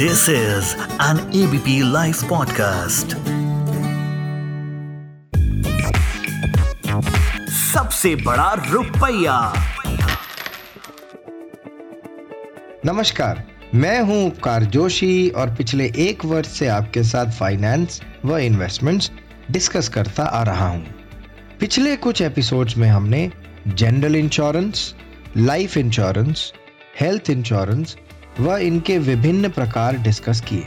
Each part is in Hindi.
This is an ABP Life podcast. सबसे बड़ा रुपया नमस्कार, मैं हूँ उपकार जोशी और पिछले एक वर्ष से आपके साथ फाइनेंस व इन्वेस्टमेंट्स डिस्कस करता आ रहा हूँ पिछले कुछ एपिसोड्स में हमने general insurance life insurance health insurance व इनके विभिन्न प्रकार डिस्कस किए।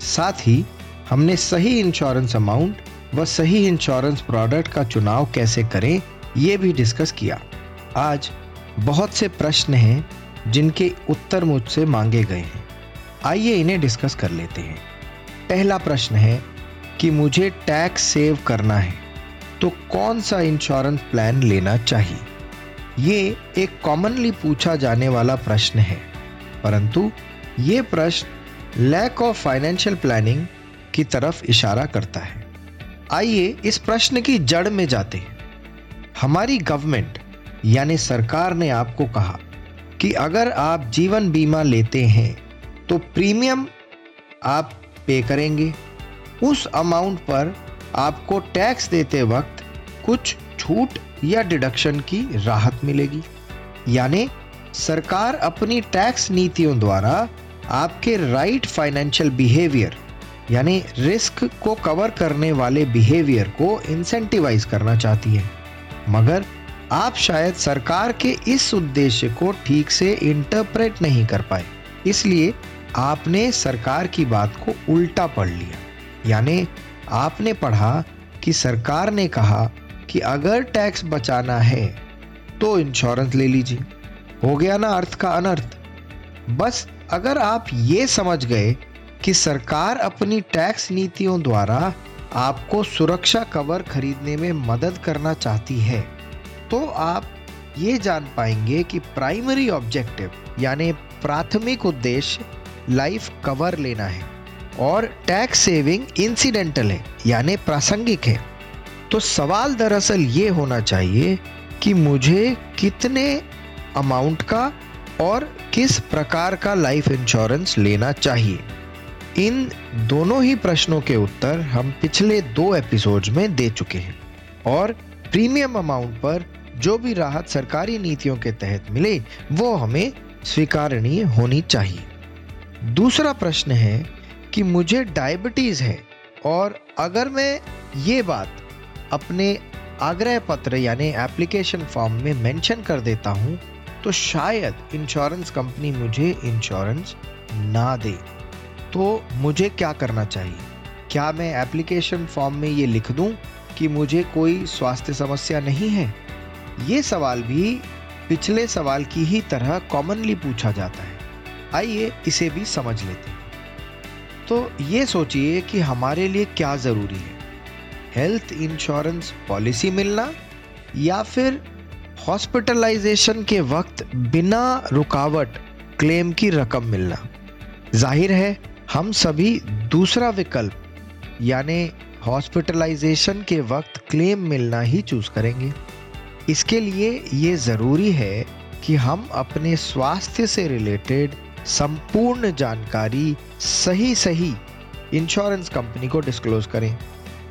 साथ ही, हमने सही इंश्योरेंस अमाउंट व सही इंश्योरेंस प्रोडक्ट का चुनाव कैसे करें, ये भी डिस्कस किया। आज बहुत से प्रश्न हैं, जिनके उत्तर मुझसे मांगे गए हैं। आइए इन्हें डिस्कस कर लेते हैं। पहला प्रश्न है कि मुझे टैक्स सेव करना है तो कौन सा इंश्योरेंस प्लान लेना चाहिए? ये एक कॉमनली पूछा जाने वाला प्रश्न है। परंतु ये प्रश्न लैक ऑफ़ फाइनेंशियल प्लानिंग की तरफ़ इशारा करता है। आइए इस प्रश्न की जड़ में जाते हैं। हमारी गवर्नमेंट यानी सरकार ने आपको कहा कि अगर आप जीवन बीमा लेते हैं तो प्रीमियम आप पे करेंगे। उस अमाउंट पर आपको टैक्स देते वक्त कुछ छूट या डिडक्शन की राहत मिलेगी। यानी सरकार अपनी टैक्स नीतियों द्वारा आपके राइट फाइनेंशियल बिहेवियर, यानी रिस्क को कवर करने वाले बिहेवियर को इंसेंटिवाइज करना चाहती है। मगर आप शायद सरकार के इस उद्देश्य को ठीक से इंटरप्रेट नहीं कर पाए। इसलिए आपने सरकार की बात को उल्टा पढ़ लिया। यानी आपने पढ़ा कि सरकार ने कहा कि अगर टैक्स बचाना है तो इंश्योरेंस ले लीजिए। हो गया ना अर्थ का अनर्थ। बस अगर आप ये समझ गए कि सरकार अपनी टैक्स नीतियों द्वारा आपको सुरक्षा कवर खरीदने में मदद करना चाहती है तो आप ये जान पाएँगे कि प्राइमरी ऑब्जेक्टिव यानी प्राथमिक उद्देश्य लाइफ कवर लेना है। और टैक्स सेविंग इंसिडेंटल है, यानी प्रासंगिक है। तो सवाल दरअसल ये होना चाहिए कि मुझे कितने अमाउंट का और किस प्रकार का लाइफ इंश्योरेंस लेना चाहिए। इन दोनों ही प्रश्नों के उत्तर हम पिछले दो एपिसोड्स में दे चुके हैं। और प्रीमियम अमाउंट पर जो भी राहत सरकारी नीतियों के तहत मिले, वो हमें स्वीकारणीय होनी चाहिए। दूसरा प्रश्न है कि मुझे डायबिटीज़ है और अगर मैं ये बात अपने आग्रह पत्र यानी एप्लीकेशन फॉर्म में मेंशन कर देता हूँ तो शायद इंश्योरेंस कंपनी मुझे इंश्योरेंस ना दे। तो मुझे क्या करना चाहिए? क्या मैं एप्लीकेशन फॉर्म में ये लिख दूँ कि मुझे कोई स्वास्थ्य समस्या नहीं है? ये सवाल भी पिछले सवाल की ही तरह कॉमनली पूछा जाता है। आइए इसे भी समझ लेते हैं। तो ये सोचिए कि हमारे लिए क्या ज़रूरी है? हेल्थ इंश्योरेंस पॉलिसी मिलना या फिर हॉस्पिटलाइजेशन के वक्त बिना रुकावट क्लेम की रकम मिलना। ज़ाहिर है, हम सभी दूसरा विकल्प, यानी हॉस्पिटलाइजेशन के वक्त क्लेम मिलना ही चूज़ करेंगे। इसके लिए ये ज़रूरी है कि हम अपने स्वास्थ्य से रिलेटेड संपूर्ण जानकारी सही सही इंश्योरेंस कंपनी को डिस्क्लोज करें।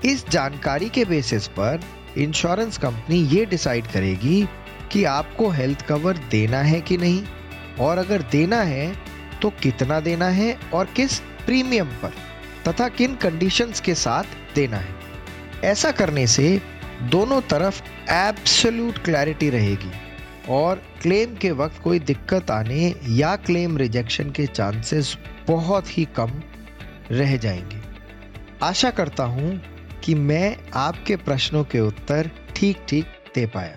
इस जानकारी के बेसिस पर इंश्योरेंस कंपनी ये डिसाइड करेगी कि आपको हेल्थ कवर देना है कि नहीं, और अगर देना है तो कितना देना है और किस प्रीमियम पर, तथा किन कंडीशंस के साथ देना है। ऐसा करने से दोनों तरफ़ एब्सोल्यूट क्लैरिटी रहेगी, और क्लेम के वक्त कोई दिक्कत आने या क्लेम रिजेक्शन के चांसेस बहुत ही कम रह जाएँगे। आशा करता हूँ कि मैं आपके प्रश्नों के उत्तर ठीक ठीक दे पाया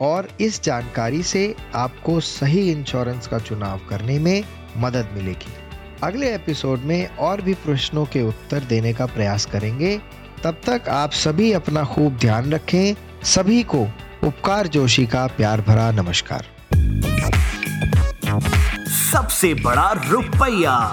और इस जानकारी से आपको सही इंश्योरेंस का चुनाव करने में मदद मिलेगी। अगले एपिसोड में और भी प्रश्नों के उत्तर देने का प्रयास करेंगे। तब तक आप सभी अपना खूब ध्यान रखें। सभी को उपकार जोशी का प्यार भरा नमस्कार। सबसे बड़ा रुपया।